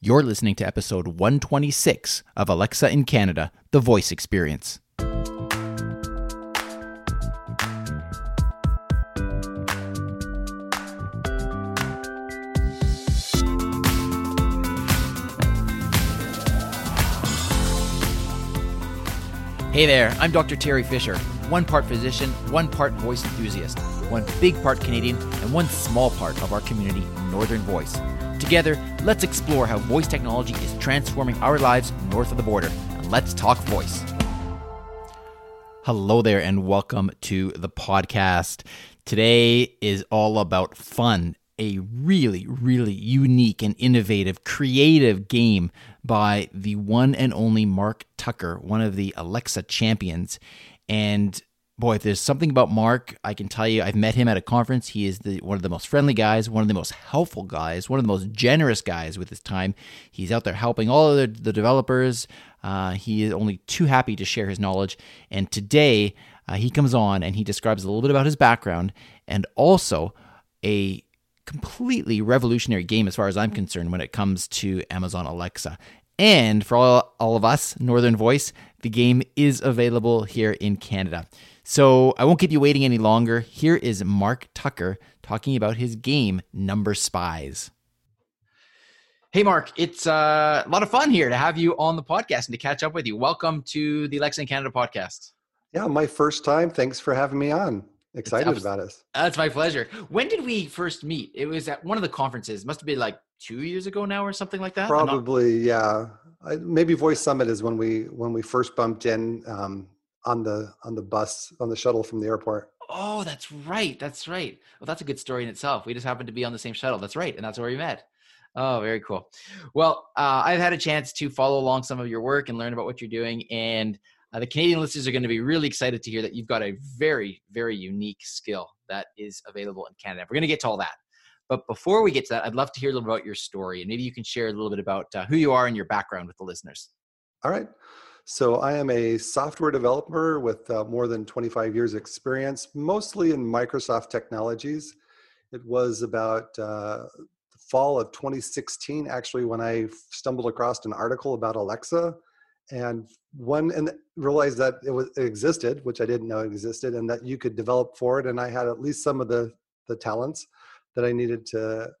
You're listening to episode 126 of Alexa in Canada, the voice experience. Hey there, I'm Dr. Terry Fisher, one part physician, one part voice enthusiast, one big part Canadian, and one small part of our community, Northern Voice. Together, let's explore how voice technology is transforming our lives north of the border. And let's talk voice. Hello there, and welcome to the podcast. Today is all about fun, a really, really unique and innovative, creative game by the one and only Mark Tucker, one of the Alexa champions. And boy, if there's something about Mark, I can tell you, I've met him at a conference. He is the one of the most friendly guys, one of the most helpful guys, one of the most generous guys with his time. He's out there helping all of the, the developers. Uh, he is only too happy to share his knowledge. And today, uh, he comes on and he describes a little bit about his background and also a completely revolutionary game as far as I'm concerned when it comes to Amazon Alexa. And for all, all of us, Northern Voice, the game is available here in Canada. So I won't keep you waiting any longer. Here is Mark Tucker talking about his game, Number Spies. Hey, Mark, it's uh, a lot of fun here to have you on the podcast and to catch up with you. Welcome to the Alexa in Canada podcast. Yeah, my first time. Thanks for having me on. Excited about us. That's my pleasure. When did we first meet? It was at one of the conferences. Must have been like two years ago now, or something like that. Probably, not- yeah. I, maybe Voice Summit is when we when we first bumped in. Um, on the on the bus on the shuttle from the airport. Oh, that's right. That's right. Well, that's a good story in itself. We just happened to be on the same shuttle. That's right, and that's where we met. Oh, very cool. Well, uh, I've had a chance to follow along some of your work and learn about what you're doing, and uh, the Canadian listeners are going to be really excited to hear that you've got a very, very unique skill that is available in Canada. We're going to get to all that. But before we get to that, I'd love to hear a little about your story, and maybe you can share a little bit about uh, who you are and your background with the listeners. All right. So I am a software developer with uh, more than 25 years experience, mostly in Microsoft technologies. It was about uh, the fall of 2016, actually, when I stumbled across an article about Alexa and one and realized that it was it existed, which I didn't know existed, and that you could develop for it. And I had at least some of the the talents that I needed to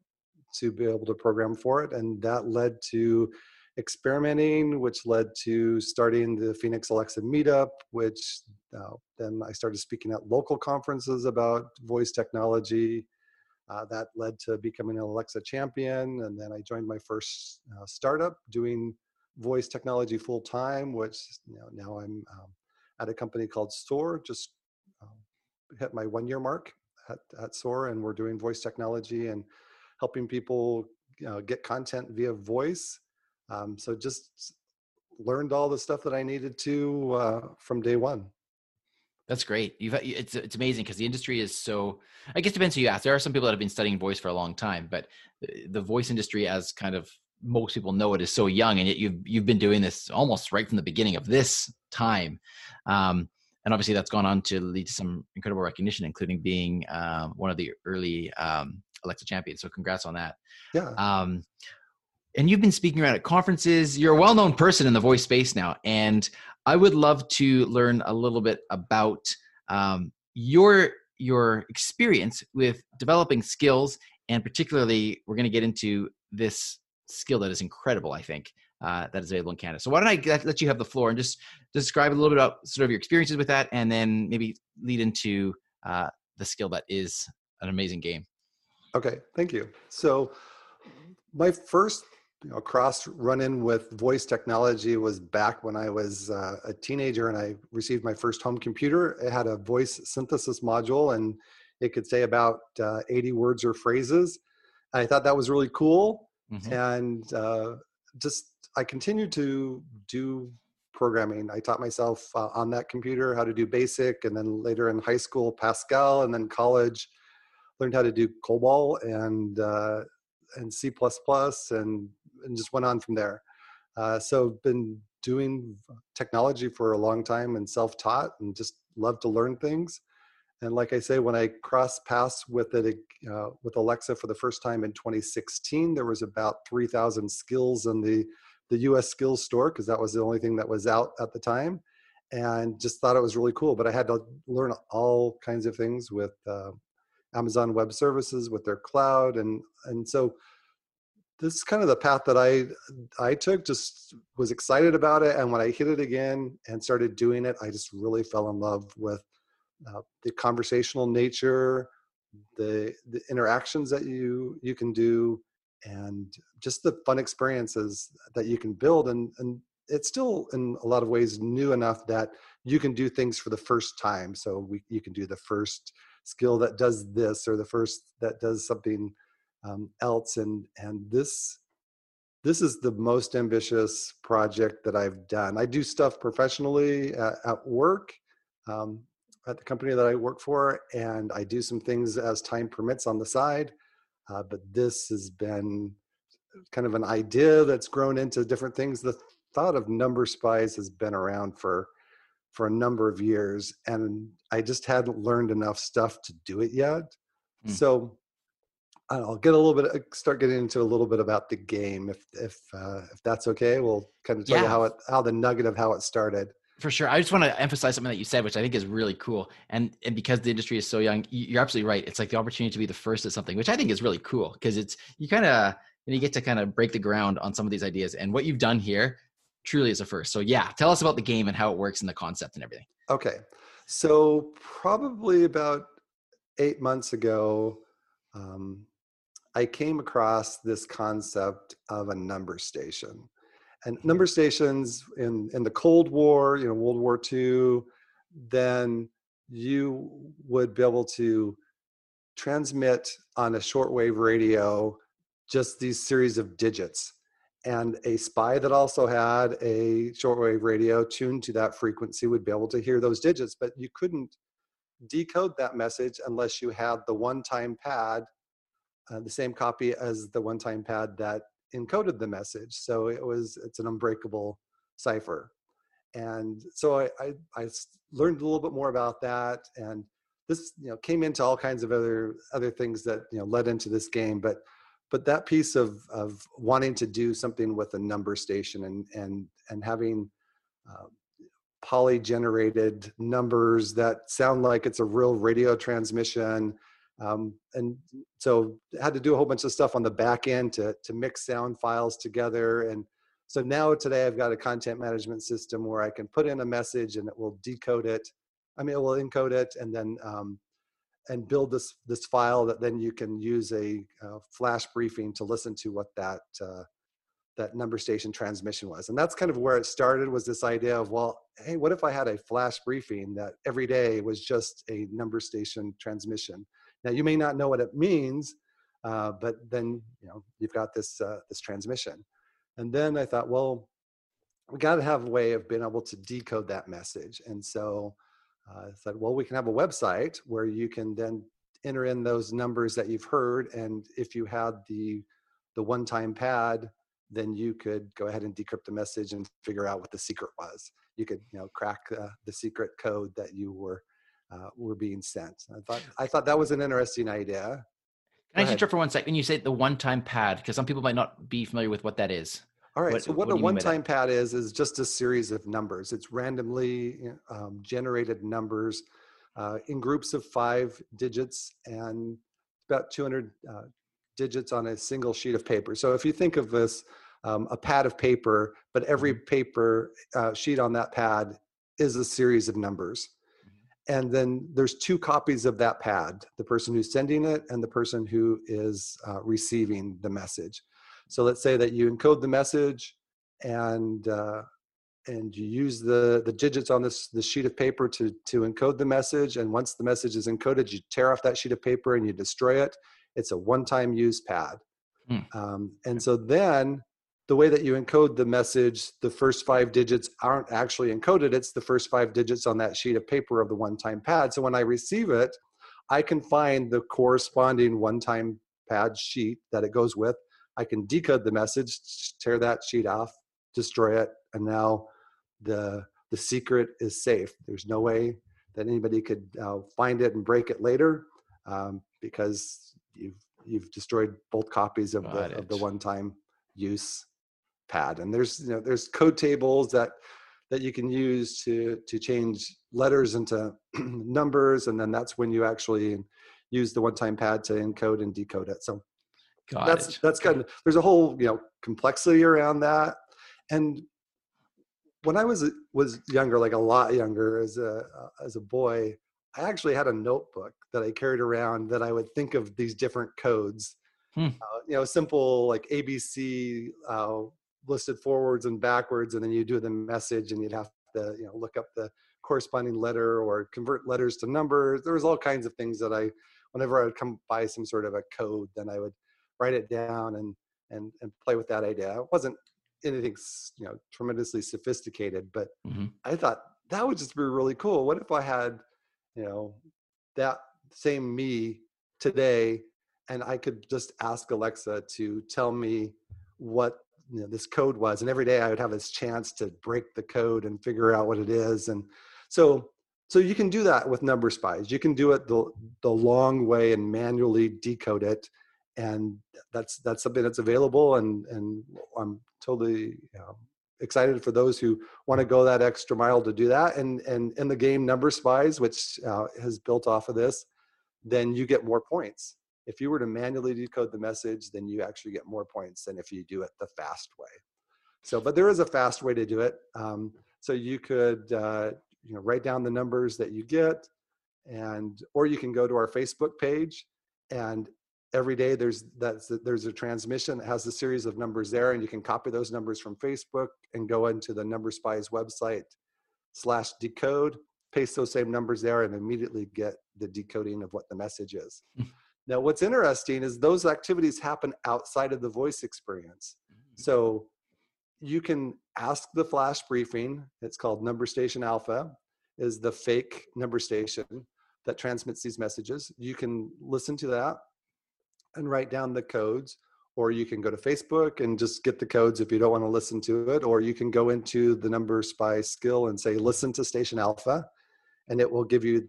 to be able to program for it, and that led to experimenting, which led to starting the Phoenix Alexa Meetup, which uh, then I started speaking at local conferences about voice technology. Uh, that led to becoming an Alexa champion, and then I joined my first uh, startup doing voice technology full time, which you know, now I'm um, at a company called Soar. Just um, hit my one year mark at, at Soar, and we're doing voice technology and helping people you know, get content via voice um, so just learned all the stuff that I needed to uh, from day one. That's great. You've it's it's amazing because the industry is so. I guess depends who you ask. There are some people that have been studying voice for a long time, but the voice industry, as kind of most people know it, is so young, and yet you've you've been doing this almost right from the beginning of this time. Um, and obviously, that's gone on to lead to some incredible recognition, including being um, one of the early um, Alexa champions. So, congrats on that. Yeah. Um, and you've been speaking around at conferences. You're a well known person in the voice space now. And I would love to learn a little bit about um, your your experience with developing skills and particularly we're going to get into this skill that is incredible i think uh, that is available in canada so why don't i let you have the floor and just describe a little bit about sort of your experiences with that and then maybe lead into uh, the skill that is an amazing game okay thank you so my first you know, cross run in with voice technology was back when I was uh, a teenager and I received my first home computer. It had a voice synthesis module and it could say about uh, 80 words or phrases. I thought that was really cool. Mm-hmm. And uh, just, I continued to do programming. I taught myself uh, on that computer how to do BASIC and then later in high school, Pascal, and then college, learned how to do COBOL and uh, and C++ and and just went on from there. Uh, so been doing technology for a long time and self-taught and just love to learn things. And like I say, when I crossed paths with it uh, with Alexa for the first time in 2016, there was about 3,000 skills in the the U.S. skills store because that was the only thing that was out at the time, and just thought it was really cool. But I had to learn all kinds of things with uh, Amazon Web Services with their cloud, and and so this is kind of the path that I I took. Just was excited about it, and when I hit it again and started doing it, I just really fell in love with uh, the conversational nature, the the interactions that you you can do, and just the fun experiences that you can build. And and it's still in a lot of ways new enough that you can do things for the first time. So we you can do the first skill that does this or the first that does something um, else and and this this is the most ambitious project that I've done. I do stuff professionally at, at work um, at the company that I work for, and I do some things as time permits on the side. Uh, but this has been kind of an idea that's grown into different things. The thought of number spies has been around for for a number of years, and I just hadn't learned enough stuff to do it yet. Mm. So I'll get a little bit, uh, start getting into a little bit about the game, if if uh, if that's okay. We'll kind of tell yeah. you how it, how the nugget of how it started. For sure, I just want to emphasize something that you said, which I think is really cool. And and because the industry is so young, you're absolutely right. It's like the opportunity to be the first at something, which I think is really cool because it's you kind of and you get to kind of break the ground on some of these ideas. And what you've done here truly is a first. So yeah, tell us about the game and how it works and the concept and everything. Okay, so probably about eight months ago. Um, I came across this concept of a number station. And number mm-hmm. stations in, in the Cold War, you know, World War II, then you would be able to transmit on a shortwave radio just these series of digits. And a spy that also had a shortwave radio tuned to that frequency would be able to hear those digits, but you couldn't decode that message unless you had the one time pad uh, the same copy as the one-time pad that encoded the message. So it was it's an unbreakable cipher. And so I, I, I learned a little bit more about that, and this you know came into all kinds of other other things that you know led into this game. But but that piece of of wanting to do something with a number station and and and having uh, Polly generated numbers that sound like it's a real radio transmission um, and so had to do a whole bunch of stuff on the back end to, to mix sound files together. And so now today I've got a content management system where I can put in a message and it will decode it. I mean, it will encode it and then um, and build this this file that then you can use a uh, flash briefing to listen to what that uh, that number station transmission was. And that's kind of where it started was this idea of well, hey, what if I had a flash briefing that every day was just a number station transmission? Now you may not know what it means, uh, but then you know you've got this uh, this transmission. And then I thought, well, we got to have a way of being able to decode that message. And so uh, I said, well, we can have a website where you can then enter in those numbers that you've heard, and if you had the the one-time pad, then you could go ahead and decrypt the message and figure out what the secret was. You could, you know, crack uh, the secret code that you were uh, were being sent. I thought I thought that was an interesting idea. Can I interrupt for one second? You say the one-time pad because some people might not be familiar with what that is. All right. What, so what, what a one-time pad is is just a series of numbers. It's randomly um, generated numbers uh, in groups of five digits and about 200 uh, digits on a single sheet of paper. So if you think of this, um, a pad of paper, but every mm-hmm. paper uh, sheet on that pad is a series of numbers and then there's two copies of that pad the person who's sending it and the person who is uh, receiving the message. So let's say that you encode the message and uh, and you use the the digits on this the sheet of paper to to encode the message. And once the message is encoded you tear off that sheet of paper and you destroy it. It's a one-time use pad. Hmm. um, and so then the way that you encode the message, the first five digits aren't actually encoded. It's the first five digits on that sheet of paper of the one time pad. So when I receive it, I can find the corresponding one time pad sheet that it goes with. I can decode the message, tear that sheet off, destroy it, and now the the secret is safe. There's no way that anybody could uh, find it and break it later um, because you've you've destroyed both copies of the of the one time use pad. And there's you know there's code tables that that you can use to to change letters into numbers, and then that's when you actually use the one time pad to encode and decode it. So Got that's it. that's kind of there's a whole you know complexity around that. And when I was was younger, like a lot younger as a uh, as a boy, I actually had a notebook that I carried around that I would think of these different codes. Hmm. Uh, you know, simple like ABC uh, listed forwards and backwards, and then you do the message, and you'd have to you know look up the corresponding letter or convert letters to numbers. There was all kinds of things that I, whenever I would come by some sort of a code, then I would write it down and and and play with that idea. It wasn't anything you know tremendously sophisticated, but mm-hmm. I thought that would just be really cool. What if I had you know that same me today and I could just ask Alexa to tell me what you know, this code was and every day i would have this chance to break the code and figure out what it is and so so you can do that with number spies. You can do it the the long way and manually decode it and that's that's something that's available and and i'm totally you know, excited for those who want to go that extra mile to do that and and in the game number spies which uh, has built off of this then you get more points if you were to manually decode the message, then you actually get more points than if you do it the fast way. So, but there is a fast way to do it. Um, so you could, uh, you know, write down the numbers that you get, and or you can go to our Facebook page, and every day there's that's there's a transmission that has a series of numbers there, and you can copy those numbers from Facebook and go into the Number Spies website slash decode, paste those same numbers there, and immediately get the decoding of what the message is. Now, what's interesting is those activities happen outside of the voice experience. Mm. So you can ask the flash briefing, it's called Number Station Alpha, is the fake number station that transmits these messages. You can listen to that and write down the codes, or you can go to Facebook and just get the codes if you don't want to listen to it, or you can go into the number spy skill and say, listen to Station Alpha, and it will give you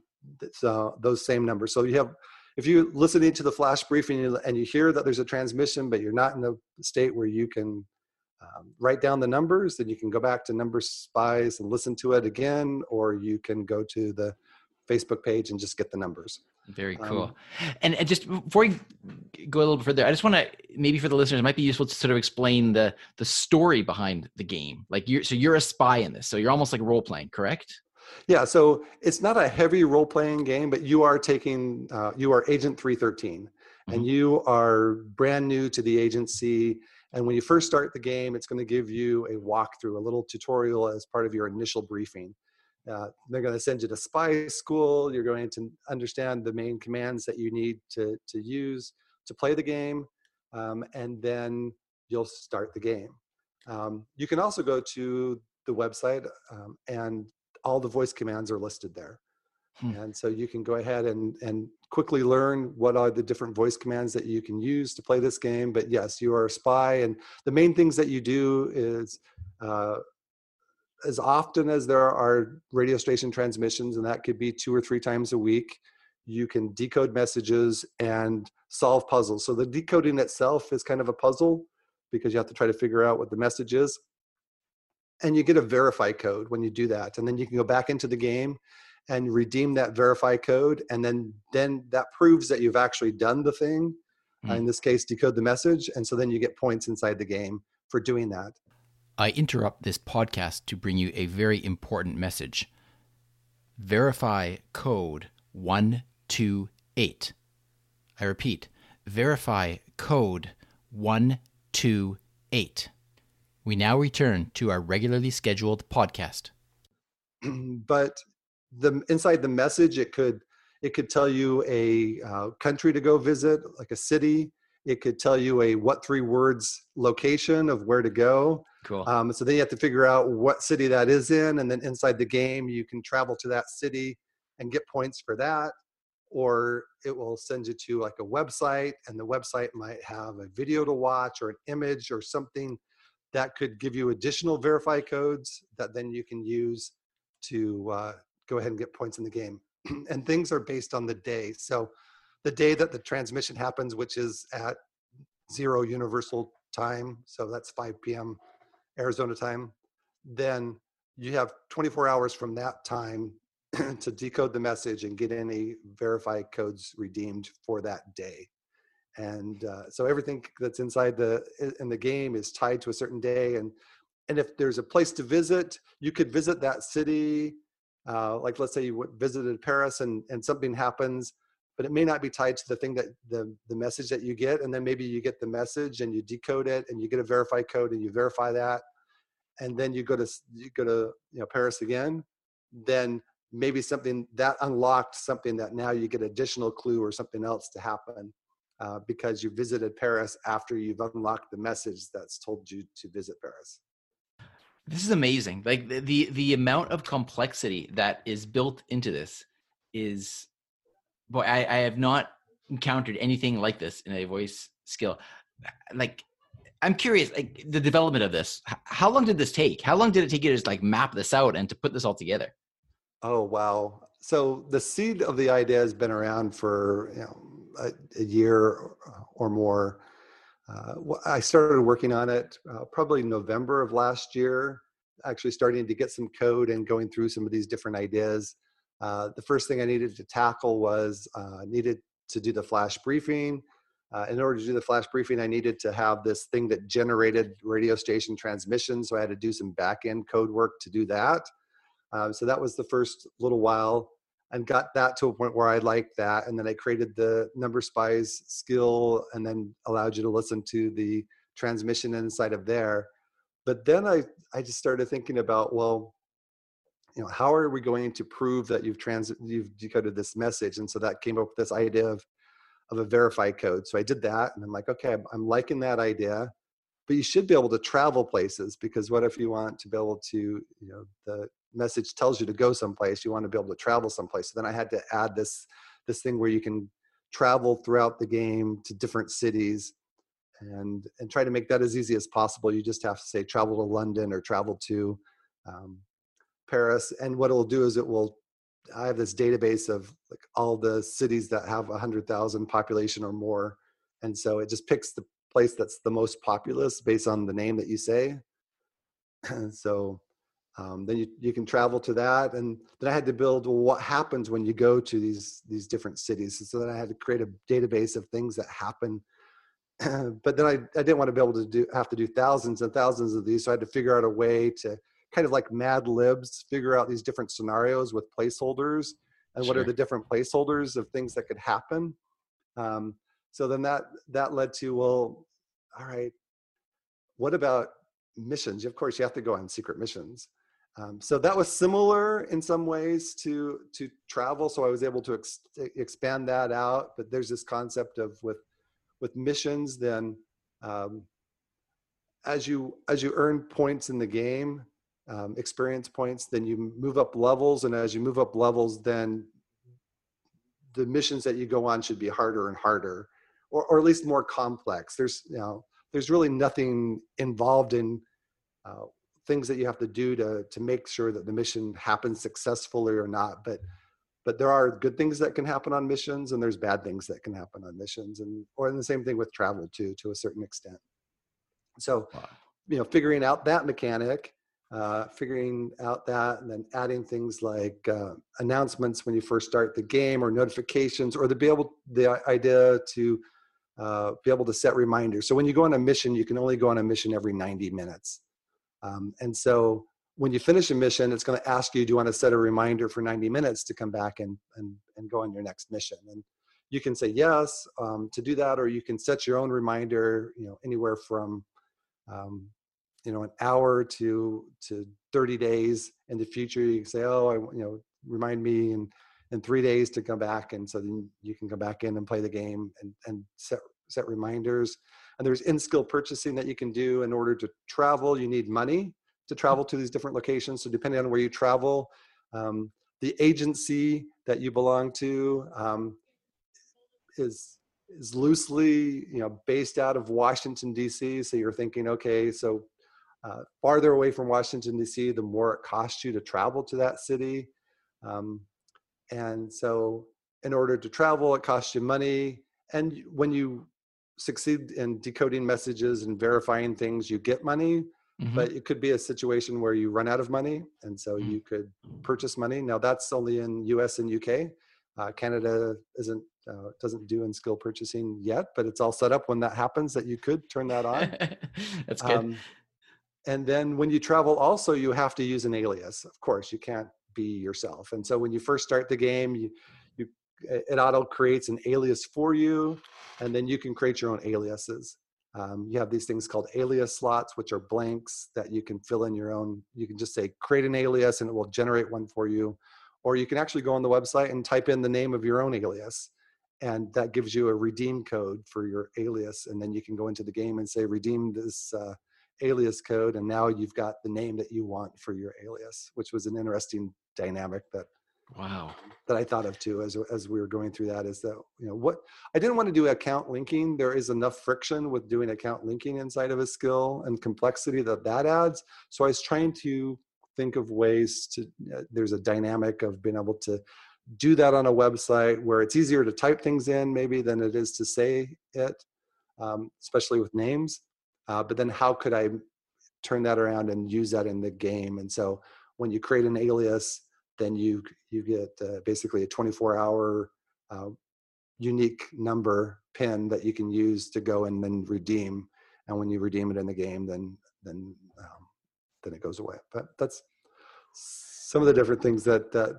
uh, those same numbers. So you have if you're listening to the flash briefing and you hear that there's a transmission, but you're not in a state where you can um, write down the numbers, then you can go back to Number Spies and listen to it again, or you can go to the Facebook page and just get the numbers. Very cool. Um, and, and, just before we go a little further, I just want to maybe for the listeners, it might be useful to sort of explain the the story behind the game. Like you're so you're a spy in this, so you're almost like role playing, correct? Yeah, so it's not a heavy role playing game, but you are taking, uh, you are Agent 313 mm-hmm. and you are brand new to the agency. And when you first start the game, it's going to give you a walkthrough, a little tutorial as part of your initial briefing. Uh, they're going to send you to spy school. You're going to understand the main commands that you need to, to use to play the game. Um, and then you'll start the game. Um, you can also go to the website um, and all the voice commands are listed there. Hmm. And so you can go ahead and, and quickly learn what are the different voice commands that you can use to play this game. But yes, you are a spy. And the main things that you do is uh, as often as there are radio station transmissions, and that could be two or three times a week, you can decode messages and solve puzzles. So the decoding itself is kind of a puzzle because you have to try to figure out what the message is and you get a verify code when you do that and then you can go back into the game and redeem that verify code and then then that proves that you've actually done the thing mm. uh, in this case decode the message and so then you get points inside the game for doing that. I interrupt this podcast to bring you a very important message. Verify code 128 i repeat verify code 128 we now return to our regularly scheduled podcast. but the inside the message, it could it could tell you a uh, country to go visit, like a city. It could tell you a what three words location of where to go. Cool. Um, so then you have to figure out what city that is in, and then inside the game, you can travel to that city and get points for that. Or it will send you to like a website, and the website might have a video to watch or an image or something that could give you additional verify codes that then you can use to uh, go ahead and get points in the game. and things are based on the day. So the day that the transmission happens, which is at zero universal time, so that's 5 p.m. Arizona time, then you have 24 hours from that time to decode the message and get any verify codes redeemed for that day. And uh, so everything that's inside the in the game is tied to a certain day. And and if there's a place to visit, you could visit that city. Uh, like let's say you visited Paris and and something happens, but it may not be tied to the thing that the the message that you get. And then maybe you get the message and you decode it and you get a verified code and you verify that and then you go to you go to you know Paris again, then maybe something that unlocked something that now you get additional clue or something else to happen uh, because you visited Paris after you've unlocked the message that's told you to visit Paris. This is amazing. Like the, the the amount of complexity that is built into this is boy, I, I have not encountered anything like this in a voice skill. Like I'm curious, like the development of this. How long did this take? How long did it take you to just like map this out and to put this all together? Oh wow! So the seed of the idea has been around for you know a, a year or more. Uh, I started working on it uh, probably November of last year. Actually, starting to get some code and going through some of these different ideas. Uh, the first thing I needed to tackle was uh, needed to do the flash briefing uh, in order to do the flash briefing, I needed to have this thing that generated radio station transmission. So I had to do some back end code work to do that. Um, so that was the first little while and got that to a point where I liked that. And then I created the number spies skill and then allowed you to listen to the transmission inside of there. But then I, I just started thinking about, well, you know, how are we going to prove that you've trans you've decoded this message? And so that came up with this idea of of a verify code. So I did that and I'm like, okay, I'm liking that idea. But you should be able to travel places because what if you want to be able to, you know, the message tells you to go someplace, you want to be able to travel someplace. So then I had to add this this thing where you can travel throughout the game to different cities and and try to make that as easy as possible. You just have to say travel to London or travel to um, Paris, and what it will do is it will I have this database of like all the cities that have a hundred thousand population or more, and so it just picks the place that's the most populous based on the name that you say. So um, then you, you can travel to that, and then I had to build well, what happens when you go to these these different cities. So then I had to create a database of things that happen. but then I, I didn't want to be able to do have to do thousands and thousands of these, so I had to figure out a way to kind of like mad libs figure out these different scenarios with placeholders and sure. what are the different placeholders of things that could happen um, so then that that led to well all right what about missions of course you have to go on secret missions um, so that was similar in some ways to to travel so i was able to ex- expand that out but there's this concept of with with missions then um, as you as you earn points in the game um, experience points. Then you move up levels, and as you move up levels, then the missions that you go on should be harder and harder, or, or at least more complex. There's you know there's really nothing involved in uh, things that you have to do to to make sure that the mission happens successfully or not. But but there are good things that can happen on missions, and there's bad things that can happen on missions, and or the same thing with travel too, to a certain extent. So, wow. you know, figuring out that mechanic uh, figuring out that and then adding things like uh, announcements when you first start the game or notifications or to be able the idea to uh, be able to set reminders so when you go on a mission you can only go on a mission every 90 minutes um, and so when you finish a mission it's going to ask you do you want to set a reminder for 90 minutes to come back and and, and go on your next mission? And you can say yes um, to do that or you can set your own reminder you know anywhere from um, you know an hour to to 30 days in the future. You can say oh i you know remind me in in three days to come back and so then you can come back in and play the game and and set set reminders and there's in-skill purchasing that you can do in order to travel you need money to travel to these different locations so depending on where you travel um, the agency that you belong to um, is is loosely you know based out of washington d.c so you're thinking okay so uh, farther away from Washington, D.C., the more it costs you to travel to that city. Um, and so, in order to travel, it costs you money. And when you succeed in decoding messages and verifying things, you get money. Mm-hmm. But it could be a situation where you run out of money, and so mm-hmm. you could purchase money. Now that's only in U.S. and UK. Uh, Canada isn't uh, doesn't do in skill purchasing yet, but it's all set up when that happens that you could turn that on. That's good. Um, and then when you travel, also you have to use an alias. Of course, you can't be yourself. And so when you first start the game, you you it auto creates an alias for you, and then you can create your own aliases. Um, you have these things called alias slots, which are blanks that you can fill in your own. You can just say create an alias, and it will generate one for you. Or you can actually go on the website and type in the name of your own alias and that gives you a redeem code for your alias and then you can go into the game and say redeem this uh, alias code and now you've got the name that you want for your alias which was an interesting dynamic that wow that i thought of too as as we were going through that is that you know what i didn't want to do account linking there is enough friction with doing account linking inside of a skill and complexity that that adds so i was trying to think of ways to uh, there's a dynamic of being able to do that on a website where it's easier to type things in maybe than it is to say it, um, especially with names. Uh, but then how could I turn that around and use that in the game? And so when you create an alias, then you you get uh, basically a 24 hour uh, unique number pin that you can use to go and then redeem. And when you redeem it in the game, then then um, then it goes away. But that's some of the different things that that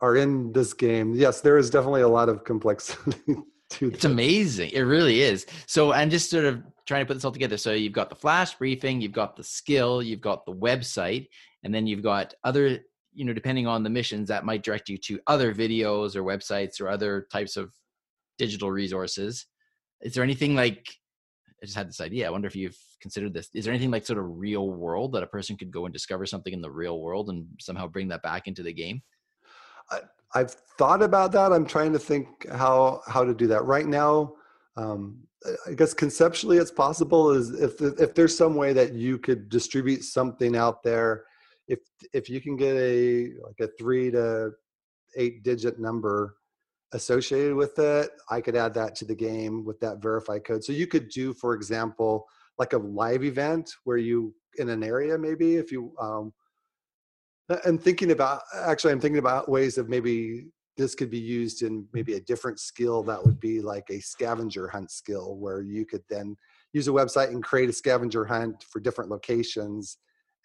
are in this game, yes, there is definitely a lot of complexity to It's amazing. It really is. So, and just sort of trying to put this all together. So, you've got the flash briefing, you've got the skill, you've got the website, and then you've got other, you know, depending on the missions, that might direct you to other videos or websites or other types of digital resources. Is there anything like, I just had this idea. I wonder if you've considered this. Is there anything like sort of real world that a person could go and discover something in the real world and somehow bring that back into the game? I, have thought about that. I'm trying to think how how to do that right now. Um, I guess conceptually, it's possible. Is if if there's some way that you could distribute something out there, if if you can get a like a three to eight digit number associated with it, I could add that to the game with that verify code. So you could do, for example, like a live event where you in an area maybe if you um, and thinking about actually i'm thinking about ways of maybe this could be used in maybe a different skill that would be like a scavenger hunt skill where you could then use a website and create a scavenger hunt for different locations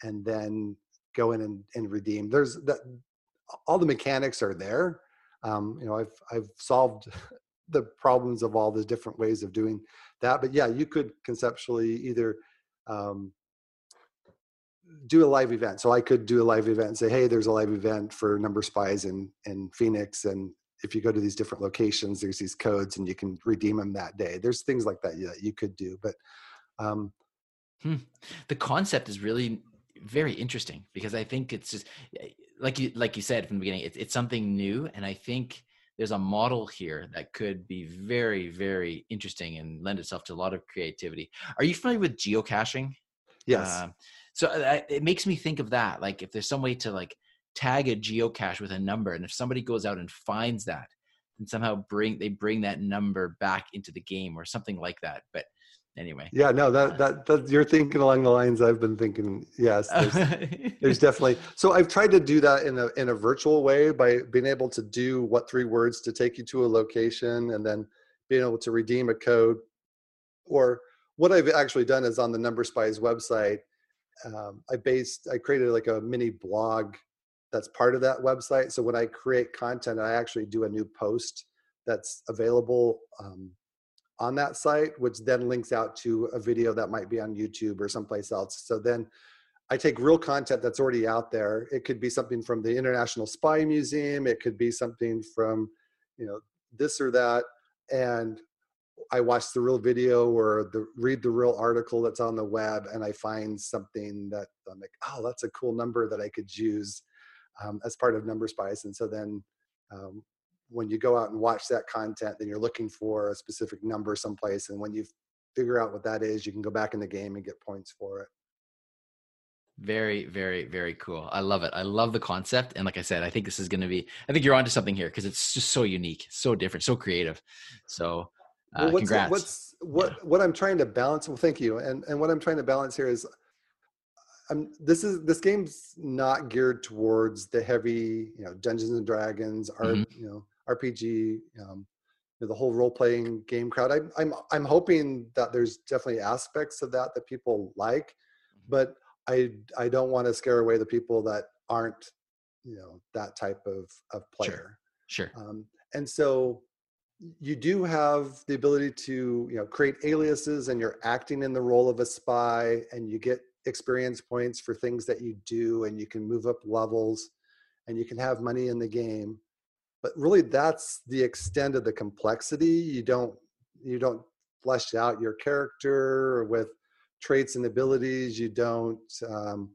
and then go in and, and redeem there's that all the mechanics are there um, you know i've i've solved the problems of all the different ways of doing that but yeah you could conceptually either um, do a live event. So I could do a live event and say, hey, there's a live event for number spies in, in Phoenix. And if you go to these different locations, there's these codes and you can redeem them that day. There's things like that that you could do. But um, hmm. the concept is really very interesting because I think it's just like you like you said from the beginning, it's, it's something new. And I think there's a model here that could be very, very interesting and lend itself to a lot of creativity. Are you familiar with geocaching? Yes. Uh, so uh, it makes me think of that. Like if there's some way to like tag a geocache with a number, and if somebody goes out and finds that, and somehow bring they bring that number back into the game or something like that. But anyway. Yeah, no, that, uh, that that you're thinking along the lines I've been thinking. Yes, there's, there's, definitely. So I've tried to do that in a in a virtual way by being able to do what three words to take you to a location, and then being able to redeem a code. Or what I've actually done is on the Number Spies website um, I based, I created like a mini blog that's part of that website. So when I create content, I actually do a new post that's available um, on that site, which then links out to a video that might be on YouTube or someplace else. So then I take real content that's already out there. It could be something from the International Spy Museum. It could be something from, you know, this or that. And I watch the real video or the read the real article that's on the web, and I find something that I'm like, oh, that's a cool number that I could use um, as part of Number Spies. And so then um, when you go out and watch that content, then you're looking for a specific number someplace, and when you figure out what that is, you can go back in the game and get points for it. Very, very, very cool. I love it. I love the concept. And like I said, I think this is going to be, I think you're onto something here because it's just so unique, so different, so creative. So, uh, well, what's, congrats. What's, what, yeah. what I'm trying to balance, well, thank you. And, and what I'm trying to balance here is I'm, this is, this game's not geared towards the heavy, you know, Dungeons and Dragons, mm-hmm. you know, RPG, um, you know, the whole role playing game crowd. I'm, I'm, I'm hoping that there's definitely aspects of that that people like, mm-hmm. but I I don't want to scare away the people that aren't you know that type of of player. Sure. sure. Um, and so you do have the ability to you know create aliases and you're acting in the role of a spy and you get experience points for things that you do and you can move up levels and you can have money in the game but really that's the extent of the complexity you don't you don't flesh out your character with traits and abilities. You don't um,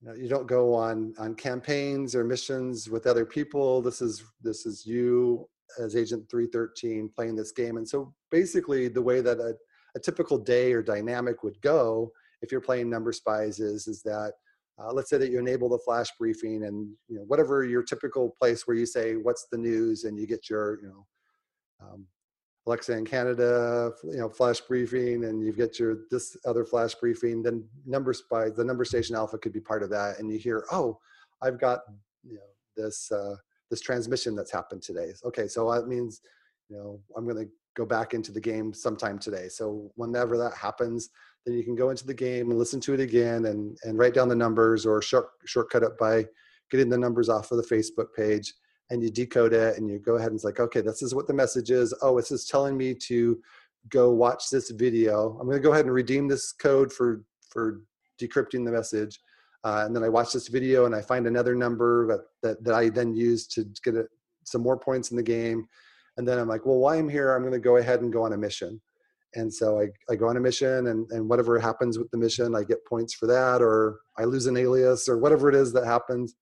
you, know, you don't go on on campaigns or missions with other people. This is this is you as Agent 313 playing this game. And so basically, the way that a, a typical day or dynamic would go if you're playing number spies is is that uh, let's say that you enable the flash briefing and you know whatever your typical place where you say what's the news and you get your you know um, Alexa in Canada, you know, flash briefing, and you get your this other flash briefing. Then numbers by the number station alpha could be part of that, and you hear, oh, I've got you know this uh, this transmission that's happened today. Okay, so that means you know I'm going to go back into the game sometime today. So whenever that happens, then you can go into the game and listen to it again and and write down the numbers or short shortcut it by getting the numbers off of the Facebook page and you decode it and you go ahead and it's like, okay, this is what the message is. Oh, it's just telling me to go watch this video. I'm going to go ahead and redeem this code for for decrypting the message. Uh, and then I watch this video and I find another number that, that, that I then use to get it, some more points in the game. And then I'm like, well, while I'm here, I'm going to go ahead and go on a mission. And so I, I go on a mission and, and whatever happens with the mission, I get points for that, or I lose an alias or whatever it is that happens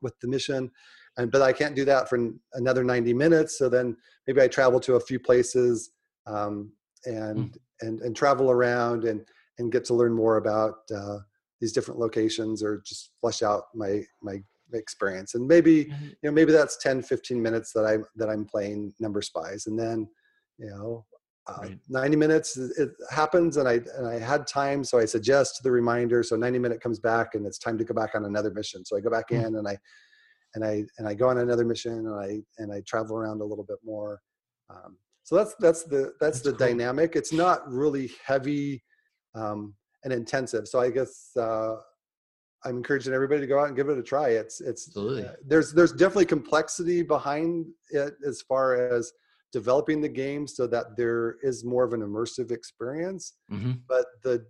with the mission and but I can't do that for another 90 minutes. So then maybe I travel to a few places um, and mm. and and travel around and and get to learn more about uh, these different locations or just flesh out my my experience and maybe mm-hmm. you know maybe that's 10 15 minutes that i that i'm playing number spies and then you know uh, right. 90 minutes it happens and i and i had time so i suggest the reminder so 90 minute comes back and it's time to go back on another mission so i go back mm-hmm. in and i and I and I go on another mission and I and I travel around a little bit more. Um, so that's that's the that's, that's the cool. dynamic. It's not really heavy um, and intensive. So I guess uh, I'm encouraging everybody to go out and give it a try. It's it's uh, there's there's definitely complexity behind it as far as developing the game so that there is more of an immersive experience. Mm-hmm. But the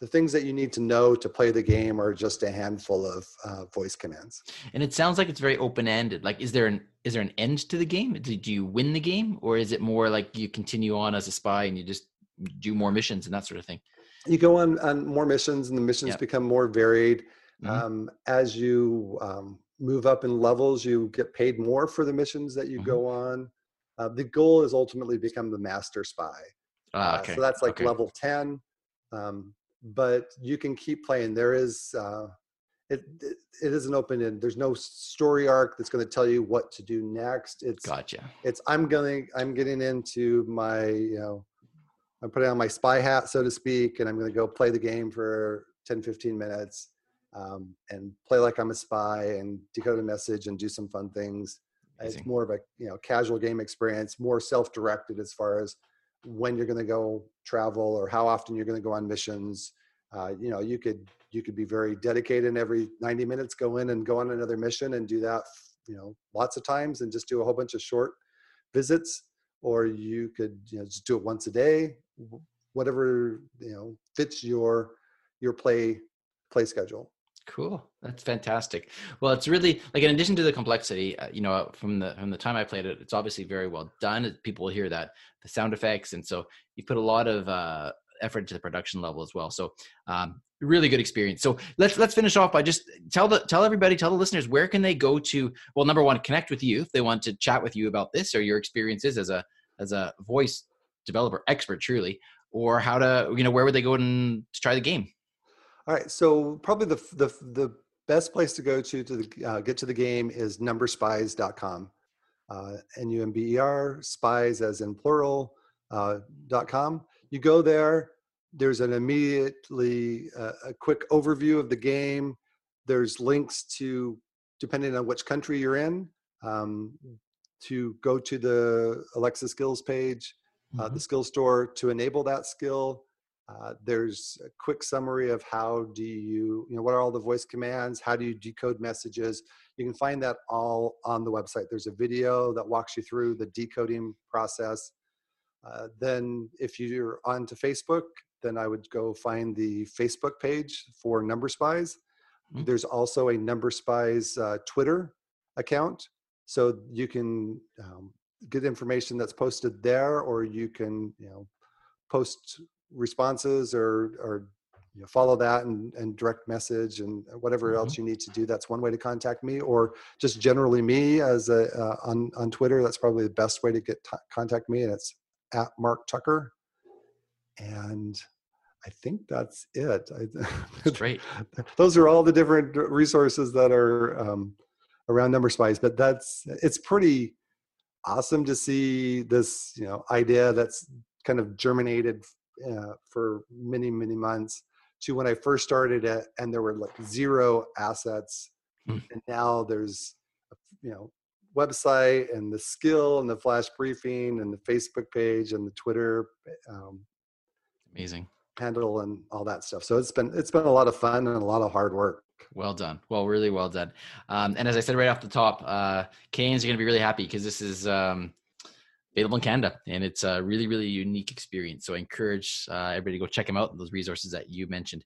the things that you need to know to play the game are just a handful of uh, voice commands. And it sounds like it's very open ended. Like, is there an is there an end to the game? Did you win the game, or is it more like you continue on as a spy and you just do more missions and that sort of thing? You go on on more missions, and the missions become more varied. Mm-hmm. Um, as you um, move up in levels, you get paid more for the missions that you mm-hmm. go on. Uh, the goal is ultimately become the master spy. Ah, okay. Uh, so that's like okay. level ten. Um, but you can keep playing. There is uh, it, it, it is an open end. There's no story arc that's going to tell you what to do next. It's gotcha. It's I'm going I'm getting into my you know I'm putting on my spy hat so to speak, and I'm going to go play the game for 10 15 minutes um, and play like I'm a spy and decode a message and do some fun things. Amazing. It's more of a you know casual game experience, more self-directed as far as when you're going to go travel or how often you're going to go on missions. Uh, you know, you could you could be very dedicated and every 90 minutes go in and go on another mission and do that, you know, lots of times and just do a whole bunch of short visits. Or you could you know just do it once a day, whatever you know fits your your play play schedule. Cool. That's fantastic. Well, it's really like in addition to the complexity, uh, you know, from the from the time I played it, it's obviously very well done. People will hear that the sound effects, and so you put a lot of uh, effort into the production level as well. So, um, really good experience. So let's let's finish off by just tell the tell everybody, tell the listeners where can they go to. Well, number one, connect with you if they want to chat with you about this or your experiences as a as a voice developer expert, truly, or how to you know where would they go and to try the game. All right, so probably the the the best place to go to to the, uh, get to the game is numberspies.com. Uh, N-U-M-B-E-R, spies as in plural, uh, dot .com. You go there, there's an immediately uh, a quick overview of the game. There's links to, depending on which country you're in, um, to go to the Alexa skills page, uh, mm-hmm. the skill store to enable that skill. Uh, there's a quick summary of how do you, you know, what are all the voice commands? How do you decode messages? You can find that all on the website. There's a video that walks you through the decoding process. Uh, then, if you're onto Facebook, then I would go find the Facebook page for Number Spies. Mm-hmm. There's also a Number Spies uh, Twitter account, so you can um, get information that's posted there, or you can, you know, post responses or or you know, follow that and, and direct message and whatever mm-hmm. else you need to do. That's one way to contact me, or just generally me as a uh, on on Twitter. That's probably the best way to get t- contact me, and it's at Mark Tucker. And I think that's it. That's great. Those are all the different resources that are um, around Number Spies, but that's it's pretty awesome to see this you know idea that's kind of germinated uh, for many many months to when I first started it, and there were like zero assets, mm. and now there's you know website and the skill and the flash briefing and the Facebook page and the Twitter um, amazing handle and all that stuff. So it's been it's been a lot of fun and a lot of hard work. Well done. Well, really well done. Um, and as I said right off the top, uh, Canes are going to be really happy because this is um, available in Canada, and it's a really, really unique experience. So I encourage uh, everybody to go check them out. Those resources that you mentioned,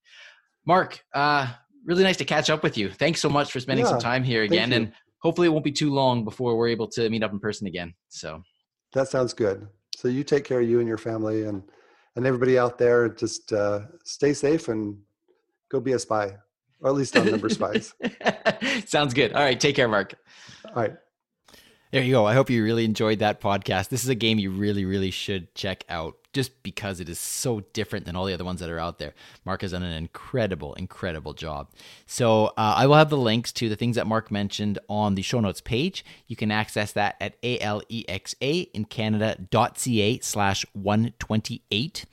Mark. Uh, really nice to catch up with you. Thanks so much for spending yeah, some time here again, and hopefully it won't be too long before we're able to meet up in person again. So that sounds good. So you take care of you and your family, and and everybody out there. Just uh, stay safe and go be a spy, or at least on number spies. Sounds good. All right, take care, Mark. All right. There you go. I hope you really enjoyed that podcast. This is a game you really, really should check out just because it is so different than all the other ones that are out there. Mark has done an incredible, incredible job. So uh, I will have the links to the things that Mark mentioned on the show notes page. You can access that at alexa in Canada.ca slash 128.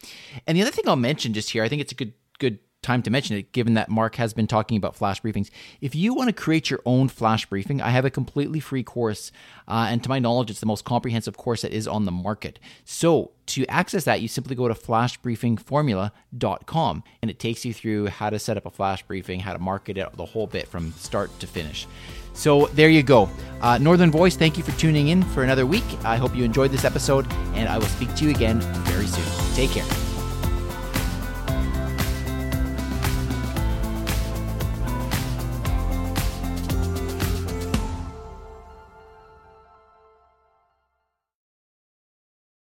And the other thing I'll mention just here, I think it's a good good time to mention it, given that Mark has been talking about flash briefings. If you want to create your own flash briefing, I have a completely free course. Uh, and to my knowledge, it's the most comprehensive course that is on the market. So to access that, you simply go to flashbriefingformula.com and it takes you through how to set up a flash briefing, how to market it, the whole bit from start to finish. So there you go. Uh, Northern Voice, thank you for tuning in for another week. I hope you enjoyed this episode, and I will speak to you again very soon. Take care.